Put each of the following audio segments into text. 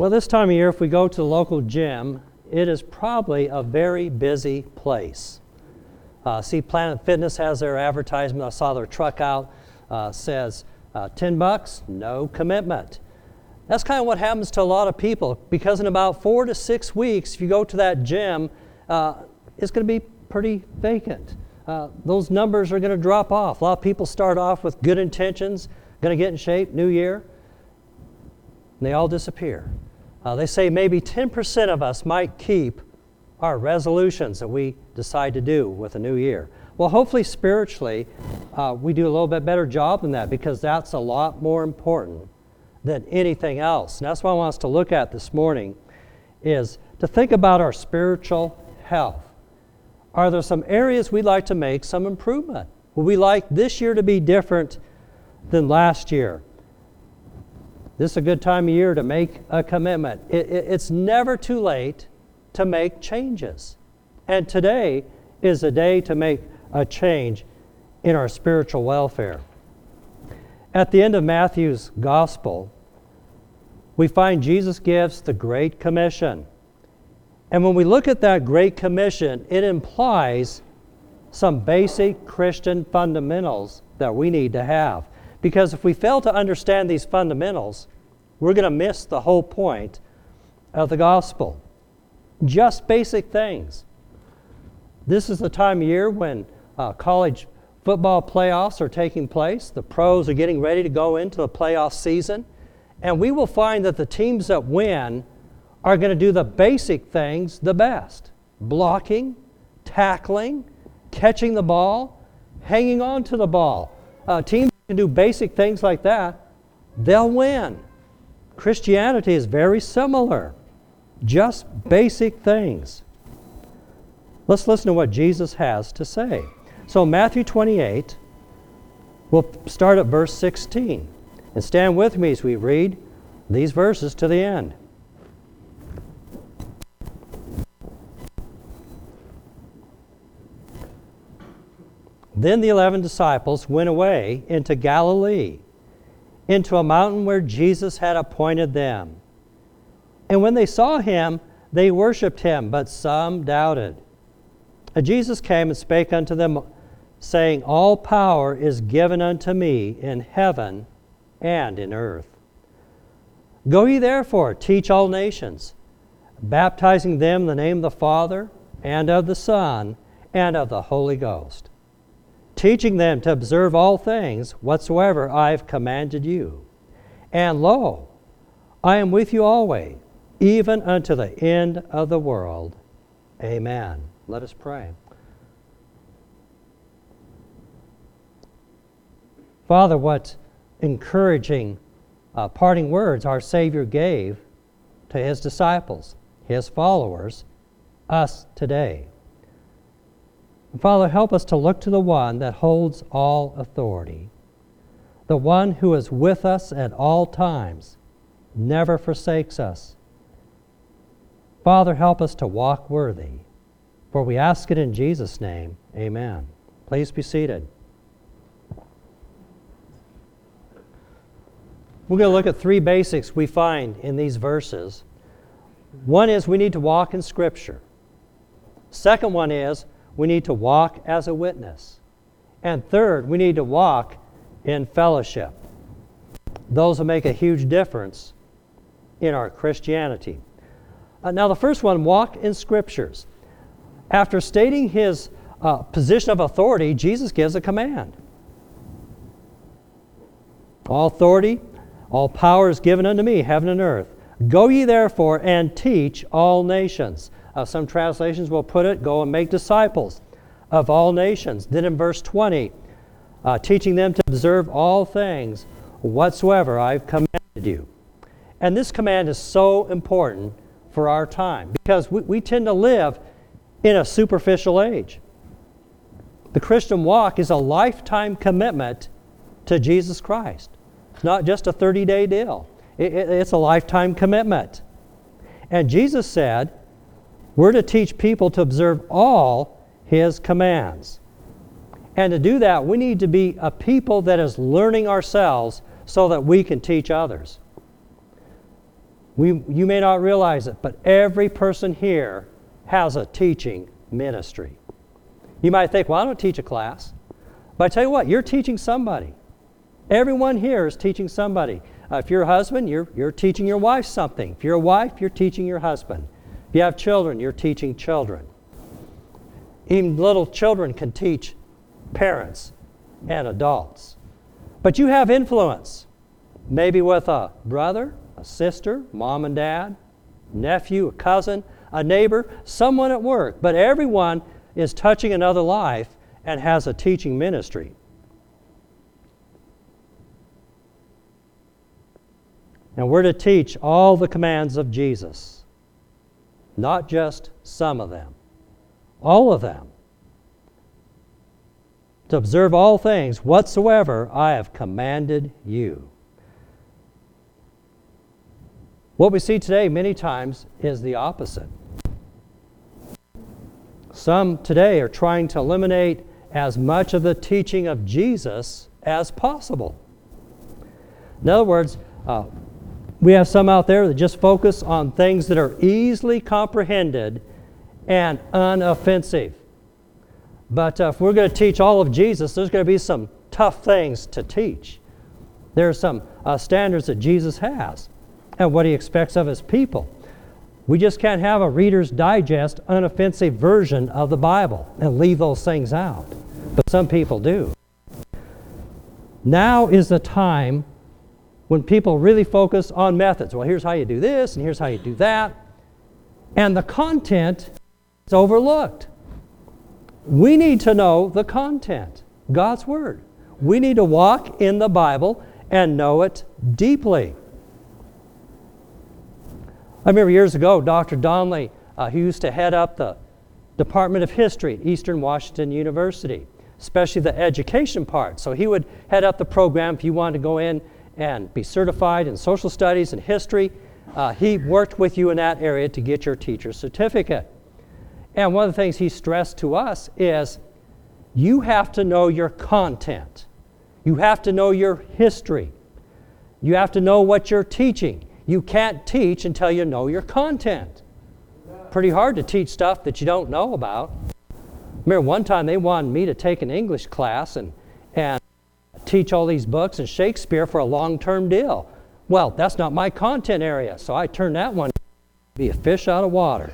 Well, this time of year, if we go to the local gym, it is probably a very busy place. Uh, see, Planet Fitness has their advertisement. I saw their truck out. Uh, says uh, 10 bucks, no commitment. That's kind of what happens to a lot of people because in about four to six weeks, if you go to that gym, uh, it's going to be pretty vacant. Uh, those numbers are going to drop off. A lot of people start off with good intentions, going to get in shape, new year, and they all disappear. Uh, they say maybe 10% of us might keep our resolutions that we decide to do with a new year. Well, hopefully, spiritually, uh, we do a little bit better job than that because that's a lot more important than anything else. And that's what I want us to look at this morning is to think about our spiritual health. Are there some areas we'd like to make some improvement? Would we like this year to be different than last year? This is a good time of year to make a commitment. It, it, it's never too late to make changes. And today is a day to make a change in our spiritual welfare. At the end of Matthew's gospel, we find Jesus gives the Great Commission. And when we look at that Great Commission, it implies some basic Christian fundamentals that we need to have. Because if we fail to understand these fundamentals, we're going to miss the whole point of the gospel. Just basic things. This is the time of year when uh, college football playoffs are taking place. The pros are getting ready to go into the playoff season. And we will find that the teams that win are going to do the basic things the best blocking, tackling, catching the ball, hanging on to the ball. Uh, teams do basic things like that, they'll win. Christianity is very similar, just basic things. Let's listen to what Jesus has to say. So, Matthew 28, we'll start at verse 16. And stand with me as we read these verses to the end. Then the eleven disciples went away into Galilee, into a mountain where Jesus had appointed them. And when they saw him, they worshipped him, but some doubted. And Jesus came and spake unto them saying, All power is given unto me in heaven and in earth. Go ye therefore, teach all nations, baptizing them in the name of the Father, and of the Son, and of the Holy Ghost, teaching them to observe all things whatsoever I have commanded you. And lo, I am with you always, even unto the end of the world. Amen. Let us pray. Father, what encouraging uh, parting words our Savior gave to his disciples, his followers, us today. Father, help us to look to the one that holds all authority, the one who is with us at all times, never forsakes us. Father, help us to walk worthy, for we ask it in Jesus' name. Amen. Please be seated. We're going to look at three basics we find in these verses. One is we need to walk in Scripture. Second one is we need to walk as a witness. And third, we need to walk in fellowship. Those will make a huge difference in our Christianity. Uh, now, the first one walk in Scriptures. After stating his uh, position of authority, Jesus gives a command. All authority all power is given unto me, heaven and earth. Go ye therefore and teach all nations. Uh, some translations will put it, go and make disciples of all nations. Then in verse 20, uh, teaching them to observe all things whatsoever I've commanded you. And this command is so important for our time because we, we tend to live in a superficial age. The Christian walk is a lifetime commitment to Jesus Christ. It's not just a 30 day deal, it, it, it's a lifetime commitment. And Jesus said, We're to teach people to observe all His commands. And to do that, we need to be a people that is learning ourselves so that we can teach others. We, you may not realize it, but every person here has a teaching ministry. You might think, well, I don't teach a class. But I tell you what, you're teaching somebody. Everyone here is teaching somebody. Uh, if you're a husband, you're, you're teaching your wife something. If you're a wife, you're teaching your husband. If you have children, you're teaching children. Even little children can teach parents and adults. But you have influence, maybe with a brother, a sister, mom and dad, nephew, a cousin, a neighbor, someone at work. But everyone is touching another life and has a teaching ministry. And we're to teach all the commands of Jesus, not just some of them, all of them. To observe all things whatsoever I have commanded you. What we see today many times is the opposite. Some today are trying to eliminate as much of the teaching of Jesus as possible. In other words, uh, we have some out there that just focus on things that are easily comprehended and unoffensive. But uh, if we're going to teach all of Jesus, there's going to be some tough things to teach. There are some uh, standards that Jesus has and what he expects of his people. We just can't have a Reader's Digest, unoffensive version of the Bible and leave those things out. But some people do. Now is the time when people really focus on methods. Well, here's how you do this, and here's how you do that. And the content is overlooked. We need to know the content, God's Word. We need to walk in the Bible and know it deeply. I remember years ago, Dr. Donnelly, uh, who used to head up the Department of History at Eastern Washington University, especially the education part. So he would head up the program if you wanted to go in and be certified in social studies and history. Uh, he worked with you in that area to get your teacher's certificate. And one of the things he stressed to us is you have to know your content, you have to know your history, you have to know what you're teaching. You can't teach until you know your content. Pretty hard to teach stuff that you don't know about. remember one time they wanted me to take an English class and, and teach all these books and Shakespeare for a long term deal. Well, that's not my content area, so I turned that one be a fish out of water.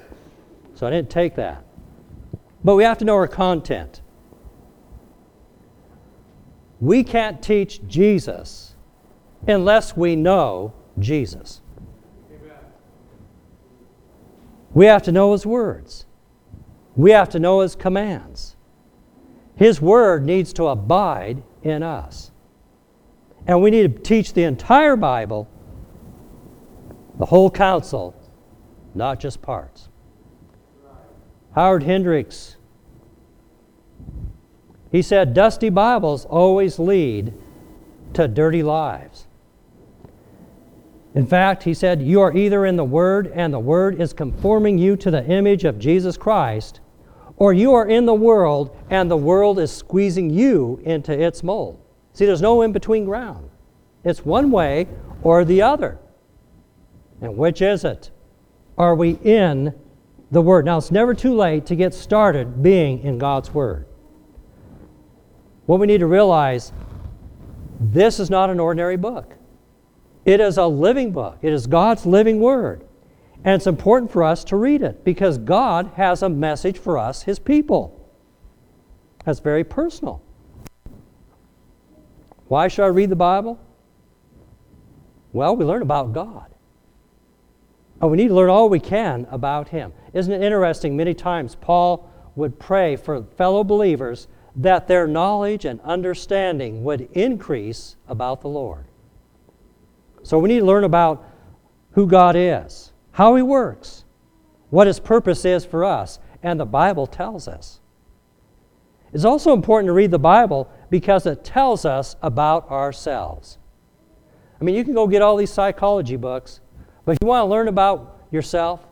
So I didn't take that. But we have to know our content. We can't teach Jesus unless we know Jesus. We have to know His words. We have to know His commands. His word needs to abide in us. And we need to teach the entire Bible, the whole counsel, not just parts. Howard Hendricks, he said, dusty Bibles always lead to dirty lives. In fact, he said, You are either in the Word and the Word is conforming you to the image of Jesus Christ, or you are in the world and the world is squeezing you into its mold. See, there's no in between ground. It's one way or the other. And which is it? Are we in the Word? Now, it's never too late to get started being in God's Word. What we need to realize this is not an ordinary book. It is a living book. It is God's living Word. And it's important for us to read it because God has a message for us, His people. That's very personal. Why should I read the Bible? Well, we learn about God. And we need to learn all we can about Him. Isn't it interesting? Many times Paul would pray for fellow believers that their knowledge and understanding would increase about the Lord. So we need to learn about who God is how He works, what His purpose is for us, and the Bible tells us. It's also important to read the Bible because it tells us about ourselves. I mean, you can go get all these psychology books, but if you want to learn about yourself,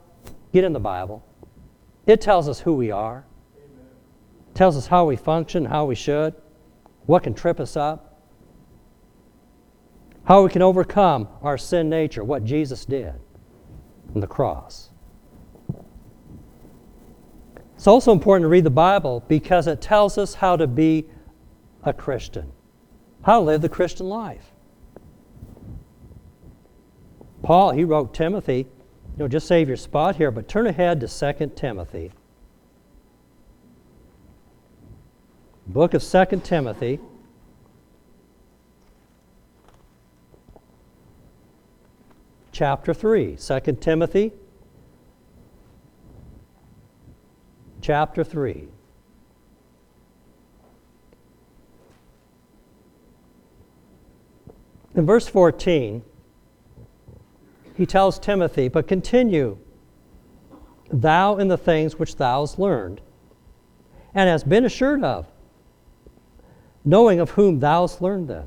get in the Bible. It tells us who we are, tells us how we function, how we should, what can trip us up, how we can overcome our sin nature, what Jesus did. And the cross. It's also important to read the Bible because it tells us how to be a Christian, how to live the Christian life. Paul, he wrote Timothy, you know, just save your spot here, but turn ahead to 2 Timothy. Book of 2 Timothy. Chapter 3. 2 Timothy chapter 3. In verse 14, he tells Timothy, But continue thou in the things which thou hast learned, and hast been assured of, knowing of whom thou hast learned them.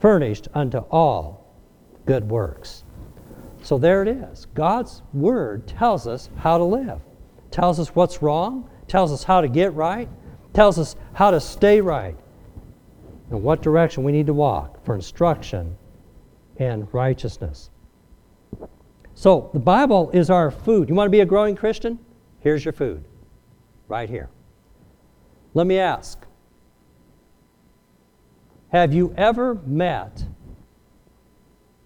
furnished unto all good works. So there it is. God's Word tells us how to live tells us what's wrong, tells us how to get right, tells us how to stay right, and what direction we need to walk for instruction and righteousness. So, the Bible is our food. You want to be a growing Christian? Here's your food, right here. Let me ask Have you ever met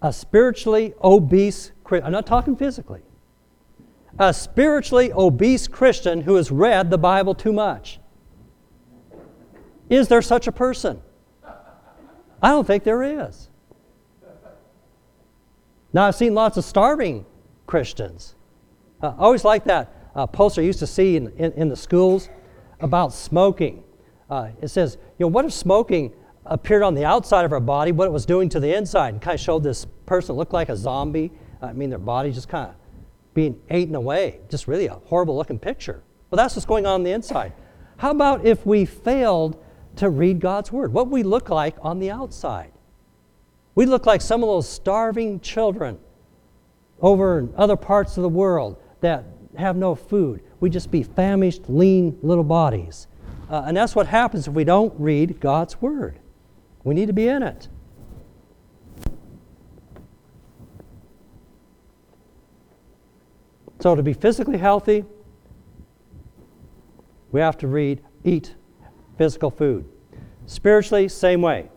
a spiritually obese Christian? I'm not talking physically a spiritually obese Christian who has read the Bible too much? Is there such a person? I don't think there is. Now, I've seen lots of starving Christians. Uh, I always like that uh, poster I used to see in, in, in the schools about smoking. Uh, it says, you know, what if smoking appeared on the outside of our body, what it was doing to the inside, and kind of showed this person looked like a zombie. I mean, their body just kind of being eaten away. Just really a horrible looking picture. Well, that's what's going on, on the inside. How about if we failed to read God's Word? What we look like on the outside? We look like some of those starving children over in other parts of the world that have no food. We just be famished, lean little bodies. Uh, and that's what happens if we don't read God's Word. We need to be in it. So, to be physically healthy, we have to read, eat physical food. Spiritually, same way.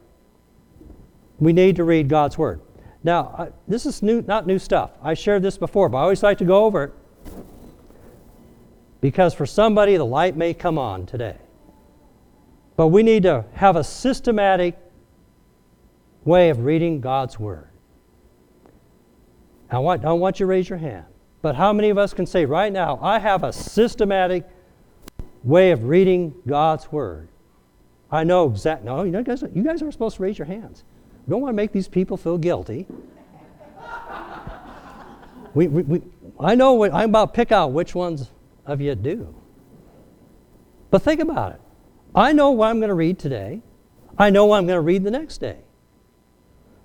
We need to read God's Word. Now, this is new, not new stuff. I shared this before, but I always like to go over it because for somebody the light may come on today. But we need to have a systematic way of reading God's Word. I want, I don't want you to raise your hand. But how many of us can say right now, I have a systematic way of reading God's Word? I know exactly. No, you, guys, you guys aren't supposed to raise your hands. We don't want to make these people feel guilty. we, we, we, I know what, I'm about to pick out which ones of you do. But think about it. I know what I'm going to read today. I know what I'm going to read the next day.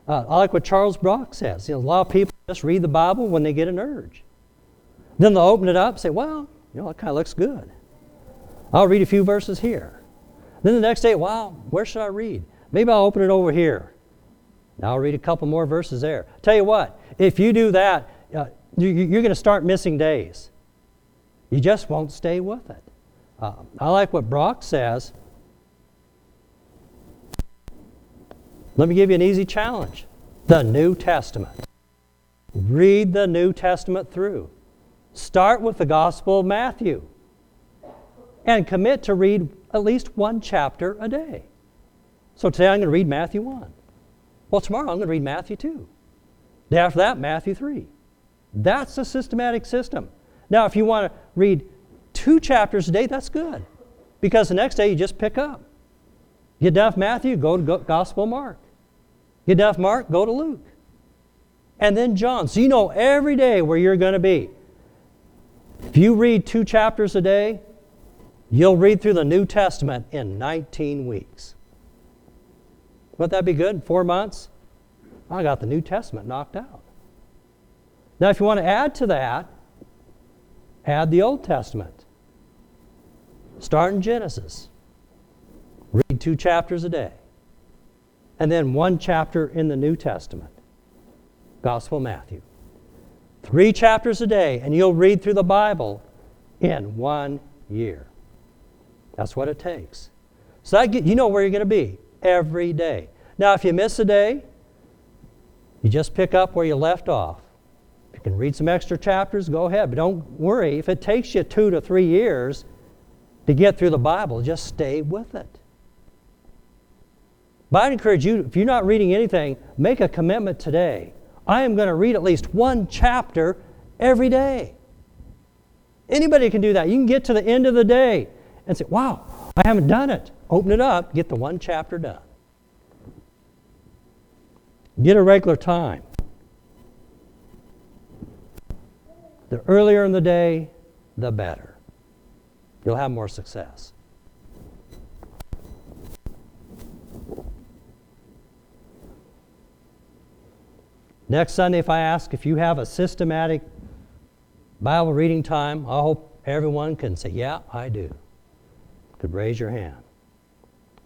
Uh, I like what Charles Brock says. You know, a lot of people just read the Bible when they get an urge. Then they'll open it up and say, well, you know, it kind of looks good. I'll read a few verses here. Then the next day, wow, where should I read? Maybe I'll open it over here. Now I'll read a couple more verses there. Tell you what, if you do that, uh, you, are going to start missing days. You just won't stay with it. Uh, I like what Brock says. Let me give you an easy challenge the New Testament. Read the New Testament through. Start with the Gospel of Matthew and commit to read at least one chapter a day. So today I'm going to read Matthew 1. Well, tomorrow I'm going to read Matthew 2. Day after that, Matthew 3. That's a systematic system. Now, if you want to read two chapters a day, that's good. Because the next day you just pick up. Get done Matthew, go to Gospel Mark. Get done Mark, go to Luke. and then John. So you know every day where you're going to be. If you read two chapters a day, you'll read through the New Testament in 19 weeks. Wouldn't that be good? Four months? I got the New Testament knocked out. Now, if you want to add to that, add the Old Testament. Start in Genesis. Two chapters a day. And then one chapter in the New Testament. Gospel Matthew. Three chapters a day, and you'll read through the Bible in one year. That's what it takes. So that you know where you're going to be every day. Now, if you miss a day, you just pick up where you left off. If you can read some extra chapters, go ahead. But don't worry. If it takes you two to three years to get through the Bible, just stay with it. But I'd encourage you, if you're not reading anything, make a commitment today. I am going to read at least one chapter every day. Anybody can do that. You can get to the end of the day and say, wow, I haven't done it. Open it up, get the one chapter done. Get a regular time. The earlier in the day, the better. You'll have more success. Next Sunday, if I ask if you have a systematic Bible reading time, I hope everyone can say, Yeah, I do. Could raise your hand.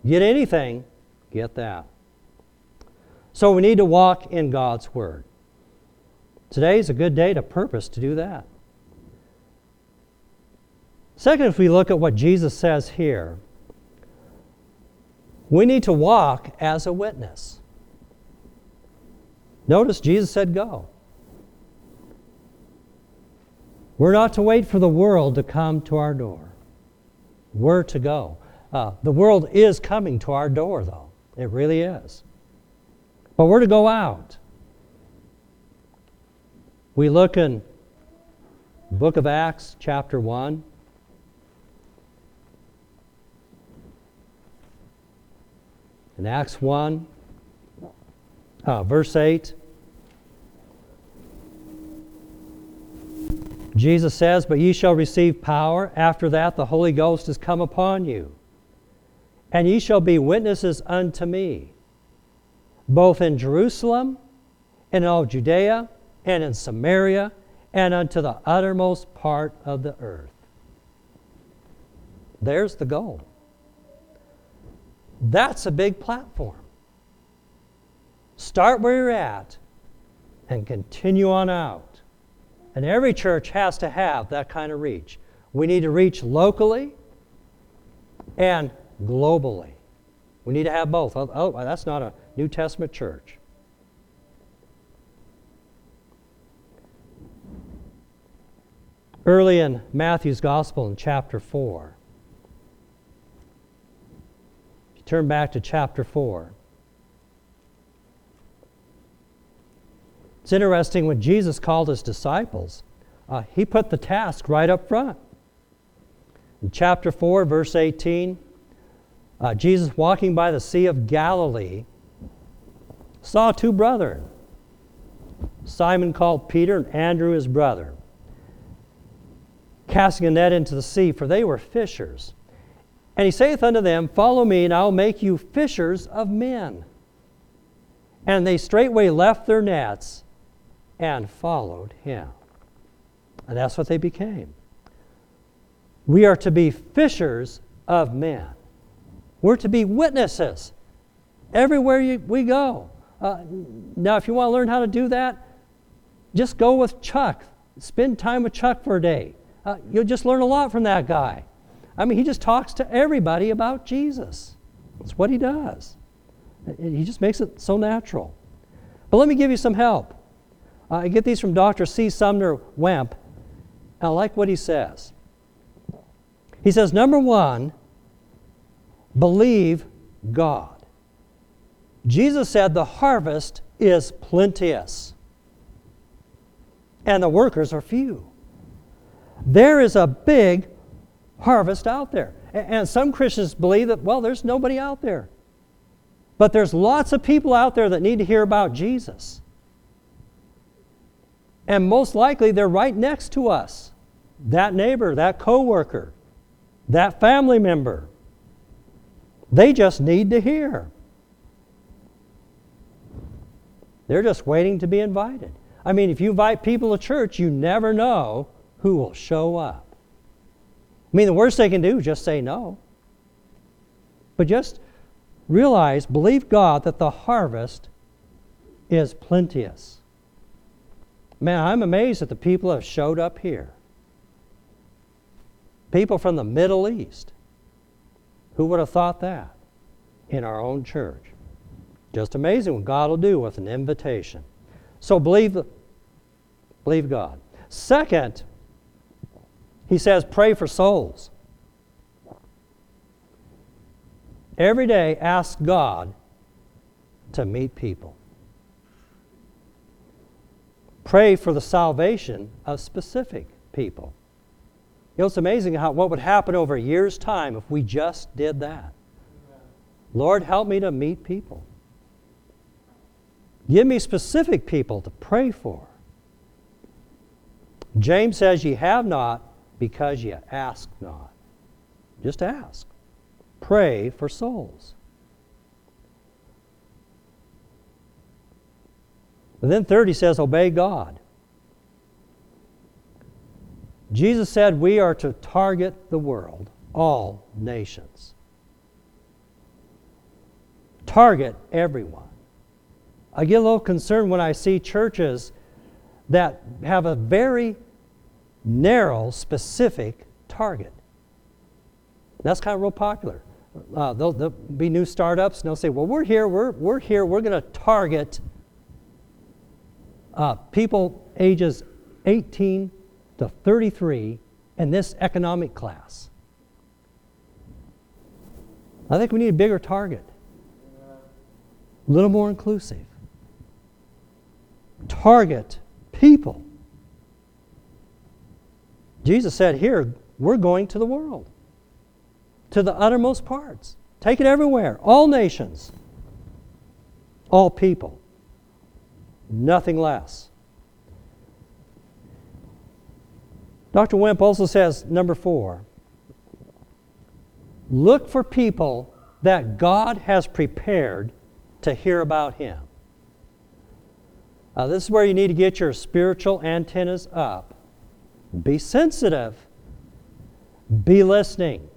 Get anything, get that. So we need to walk in God's Word. Today is a good day to purpose to do that. Second, if we look at what Jesus says here, we need to walk as a witness. Notice Jesus said, Go. We're not to wait for the world to come to our door. We're to go. Uh, the world is coming to our door, though. It really is. But we're to go out. We look in book of Acts, chapter 1. In Acts 1, uh, verse 8. Jesus says, But ye shall receive power. After that, the Holy Ghost is come upon you. And ye shall be witnesses unto me, both in Jerusalem, and in all Judea, and in Samaria, and unto the uttermost part of the earth. There's the goal. That's a big platform. Start where you're at and continue on out. And every church has to have that kind of reach. We need to reach locally and globally. We need to have both. Oh, oh that's not a New Testament church. Early in Matthew's Gospel in chapter 4, if you turn back to chapter 4, It's interesting when Jesus called his disciples, uh, he put the task right up front. In chapter 4, verse 18, uh, Jesus walking by the Sea of Galilee saw two brethren, Simon called Peter and Andrew his brother, casting a net into the sea, for they were fishers. And he saith unto them, Follow me, and I will make you fishers of men. And they straightway left their nets and followed him. And that's what they became. We are to be fishers of men. We're to be witnesses everywhere you, we go. Uh, now, if you want to learn how to do that, just go with Chuck. Spend time with Chuck for a day. Uh, you'll just learn a lot from that guy. I mean, he just talks to everybody about Jesus. That's what he does. He just makes it so natural. But let me give you some help. Uh, I get these from Dr. C. Sumner Wemp, I like what he says. He says, number one, believe God. Jesus said the harvest is plenteous, and the workers are few. There is a big harvest out there. And some Christians believe that, well, there's nobody out there. But there's lots of people out there that need to hear about Jesus. And most likely they're right next to us. That neighbor, that coworker, that family member. They just need to hear. They're just waiting to be invited. I mean, if you invite people to church, you never know who will show up. I mean, the worst they can do is just say no. But just realize, believe God that the harvest is plenteous. Man, I'm amazed at the people that have showed up here. People from the Middle East. Who would have thought that in our own church? Just amazing what God will do with an invitation. So believe, believe God. Second, he says, pray for souls. Every day, ask God to meet people. Pray for the salvation of specific people. You know, it's amazing how what would happen over a year's time if we just did that. Lord, help me to meet people. Give me specific people to pray for. James says, Ye have not because ye ask not. Just ask. Pray for souls. And then third, he says, Obey God. Jesus said we are to target the world, all nations. Target everyone. I get a little concerned when I see churches that have a very narrow, specific target. That's kind of real popular. Uh, there'll, there'll, be new startups, and they'll say, Well, we're here, we're, we're here, we're going to target uh, people ages 18 to 33 in this economic class. I think we need a bigger target, a little more inclusive. Target people. Jesus said, Here, we're going to the world, to the uttermost parts. Take it everywhere, all nations, all people, nothing less. Dr. Wemp also says, number four, look for people that God has prepared to hear about Him. This is where you need to get your spiritual antennas up. Be sensitive. Be listening.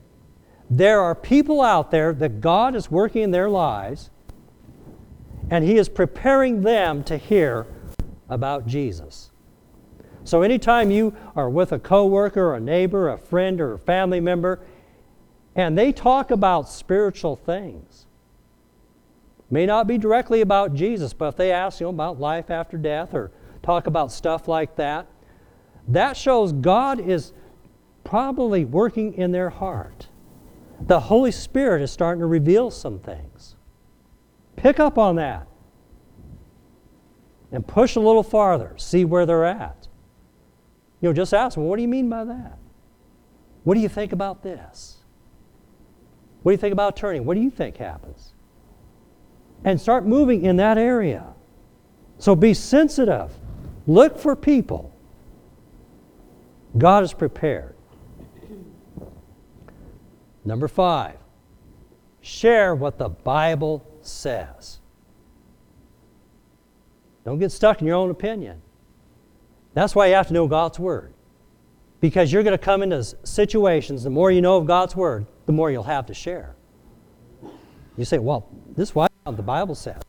There are people out there that God is working in their lives, and He is preparing them to hear about Jesus. So anytime you are with a coworker, a neighbor, a friend, or a family member, and they talk about spiritual things, may not be directly about Jesus, but if they ask you know, about life after death or talk about stuff like that, that shows God is probably working in their heart. The Holy Spirit is starting to reveal some things. Pick up on that and push a little farther, see where they're at. You know, just ask them, what do you mean by that? What do you think about this? What do you think about turning? What do you think happens? And start moving in that area. So be sensitive. Look for people. God is prepared. Number five, share what the Bible says. Don't get stuck in your own opinion. That's why you have to know God's Word. Because you're going to come into situations, the more you know of God's Word, the more you'll have to share. You say, well, this is what the Bible says.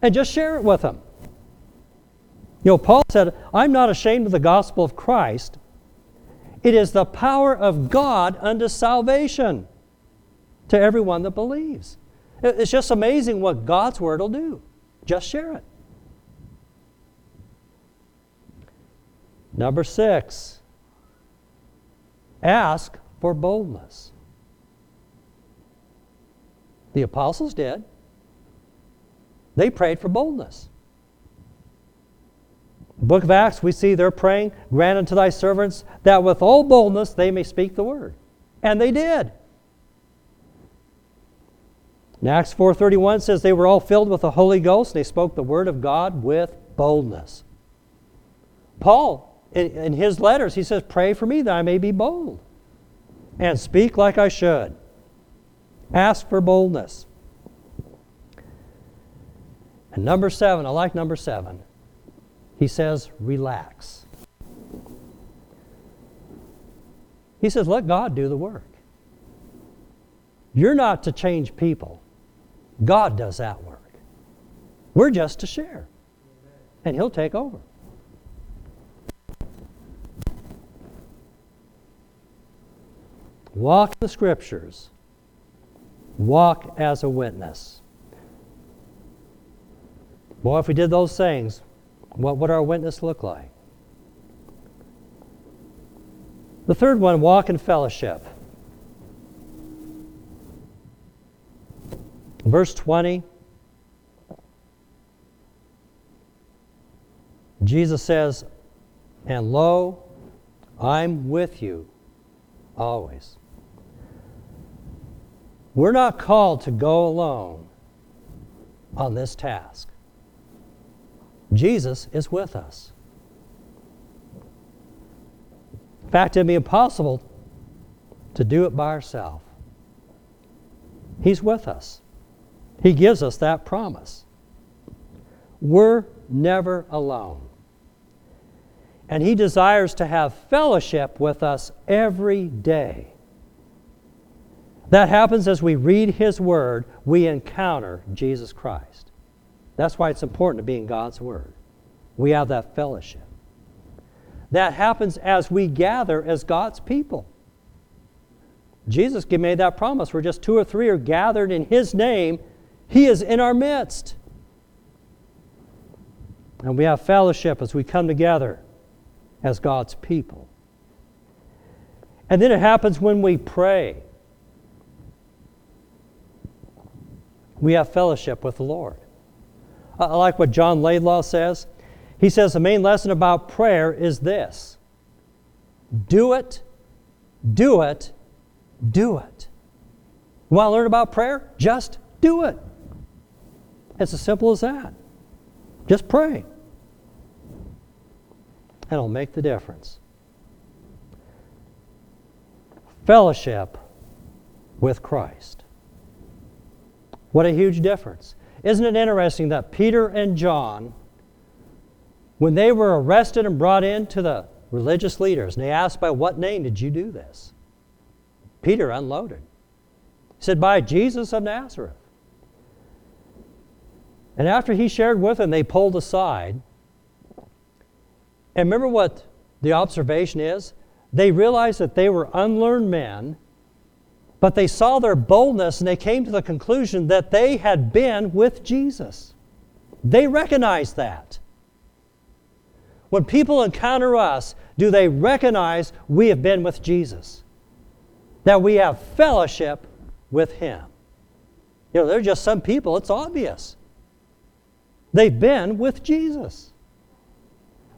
And just share it with them. You know, Paul said, I'm not ashamed of the gospel of Christ. It is the power of God unto salvation to everyone that believes. It's just amazing what God's word will do. Just share it. Number six, ask for boldness. The apostles did. They prayed for boldness. Book of Acts, we see they're praying, grant unto thy servants that with all boldness they may speak the word. And they did. Acts 4.31 says they were all filled with the Holy Ghost they spoke the word of God with boldness. Paul, in, in his letters, he says, Pray for me that I may be bold and speak like I should. Ask for boldness. And number seven, I like number seven. He says, relax. He says, let God do the work. You're not to change people, God does that work. We're just to share, and He'll take over. Walk the scriptures. Walk as a witness. Boy, if we did those things, what would our witness look like? The third one, walk in fellowship. Verse 20. Jesus says, And lo, I'm with you always. We're not called to go alone on this task. Jesus is with us. In fact, it'd be impossible to do it by ourselves. He's with us. He gives us that promise. We're never alone. And He desires to have fellowship with us every day. That happens as we read His Word, we encounter Jesus Christ. That's why it's important to be in God's Word. We have that fellowship. That happens as we gather as God's people. Jesus made that promise where just two or three are gathered in His name, He is in our midst. And we have fellowship as we come together as God's people. And then it happens when we pray. We have fellowship with the Lord. I like what John Laidlaw says. He says the main lesson about prayer is this do it, do it, do it. You want to learn about prayer? Just do it. It's as simple as that. Just pray. And it'll make the difference. Fellowship with Christ. What a huge difference. Isn't it interesting that Peter and John, when they were arrested and brought in to the religious leaders, and they asked, By what name did you do this? Peter unloaded. He said, By Jesus of Nazareth. And after he shared with them, they pulled aside. And remember what the observation is? They realized that they were unlearned men but they saw their boldness and they came to the conclusion that they had been with Jesus. They recognized that. When people encounter us, do they recognize we have been with Jesus? That we have fellowship with Him? You know, there are just some people, it's obvious. They've been with Jesus.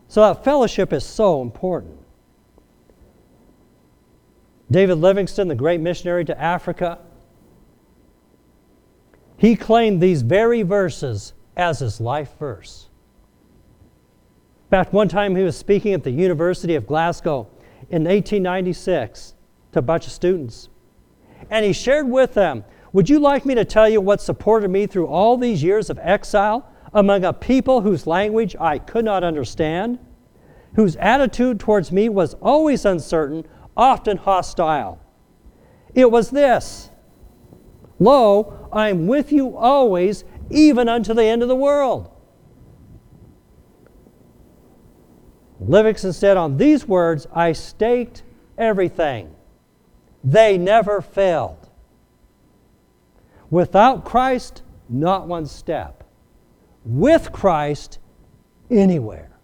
So that fellowship is so important. David Livingstone, the great missionary to Africa, he claimed these very verses as his life verse. In fact, one time he was speaking at the University of Glasgow in 1896 to a bunch of students. And he shared with them, Would you like me to tell you what supported me through all these years of exile among a people whose language I could not understand, whose attitude towards me was always uncertain, often hostile. It was this Lo, I am with you always, even unto the end of the world. Livingstone said, On these words I staked everything. They never failed. Without Christ, not one step. With Christ, anywhere.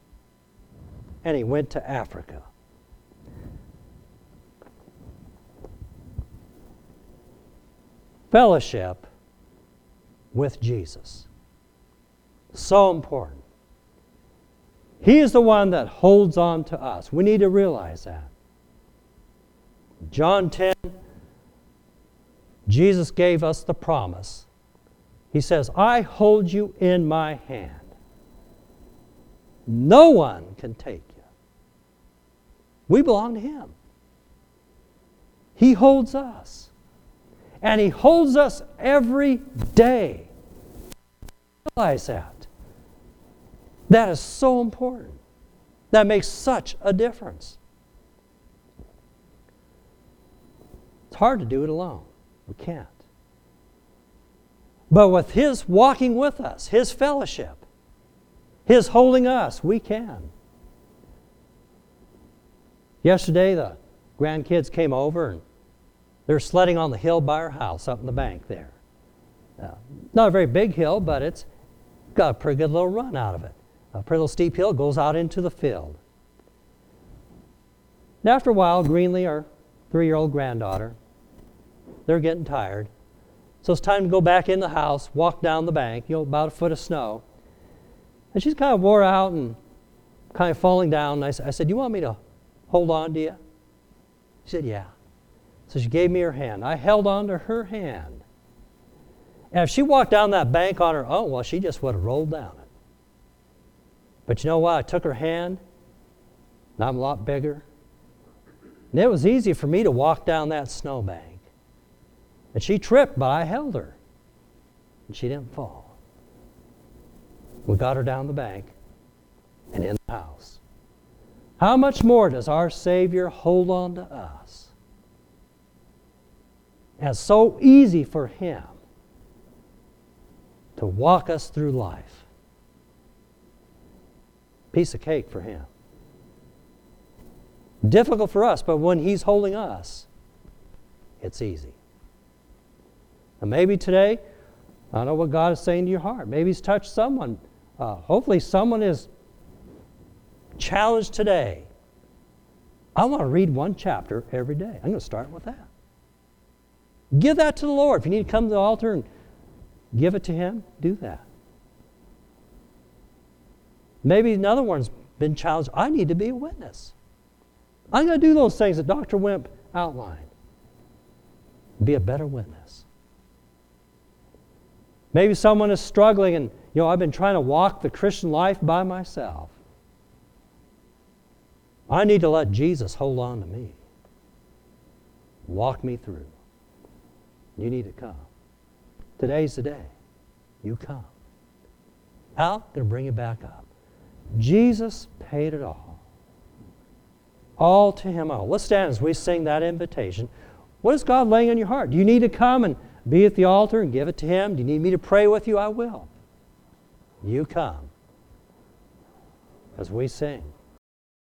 And he went to Africa. fellowship with Jesus. So important. He is the one that holds on to us. We need to realize that. John 10, Jesus gave us the promise. He says, I hold you in my hand. No one can take you We belong to Him. He holds us. And He holds us every day. Realize that. That is so important. That makes such a difference. It's hard to do it alone. We can't. But with His walking with us, His fellowship, His holding us, we can. Yesterday, the grandkids came over and they're sledding on the hill by our house up in the bank there. Uh, not a very big hill, but it's got a pretty good little run out of it. A pretty little steep hill goes out into the field. And after a while, Greenlee, our three year old granddaughter, they're getting tired. So it's time to go back in the house, walk down the bank, you know, about a foot of snow. And she's kind of wore out and kind of falling down. And I, I said, "Do You want me to hold on to you? She said, Yeah. So she gave me her hand. I held on to her hand. And if she walked down that bank on her own, well, she just would have rolled down it. But you know what? I took her hand, and I'm a lot bigger. And it was easy for me to walk down that snowbank. And she tripped, but I held her. And she didn't fall. We got her down the bank and in the house. How much more does our Savior hold on to us? It's so easy for Him to walk us through life. Piece of cake for Him. Difficult for us, but when He's holding us, it's easy. And maybe today, I don't know what God is saying to your heart. Maybe He's touched someone. Uh, hopefully, someone is challenged today. I want to read one chapter every day. I'm going to start with that. Give that to the Lord. If you need to come to the altar and give it to Him, do that. Maybe another one's been challenged. I need to be a witness. I'm going to do those things that Dr. Wemp outlined. Be a better witness. Maybe someone is struggling and, you know, I've been trying to walk the Christian life by myself. I need to let Jesus hold on to me, walk me through. You need to come. Today's the day. You come. Going to bring it back up. Jesus paid it all. All to Him all. Let's stand as we sing that invitation. What is God laying on your heart? Do you need to come and be at the altar and give it to Him? Do you need me to pray with you? I will. You come as we sing.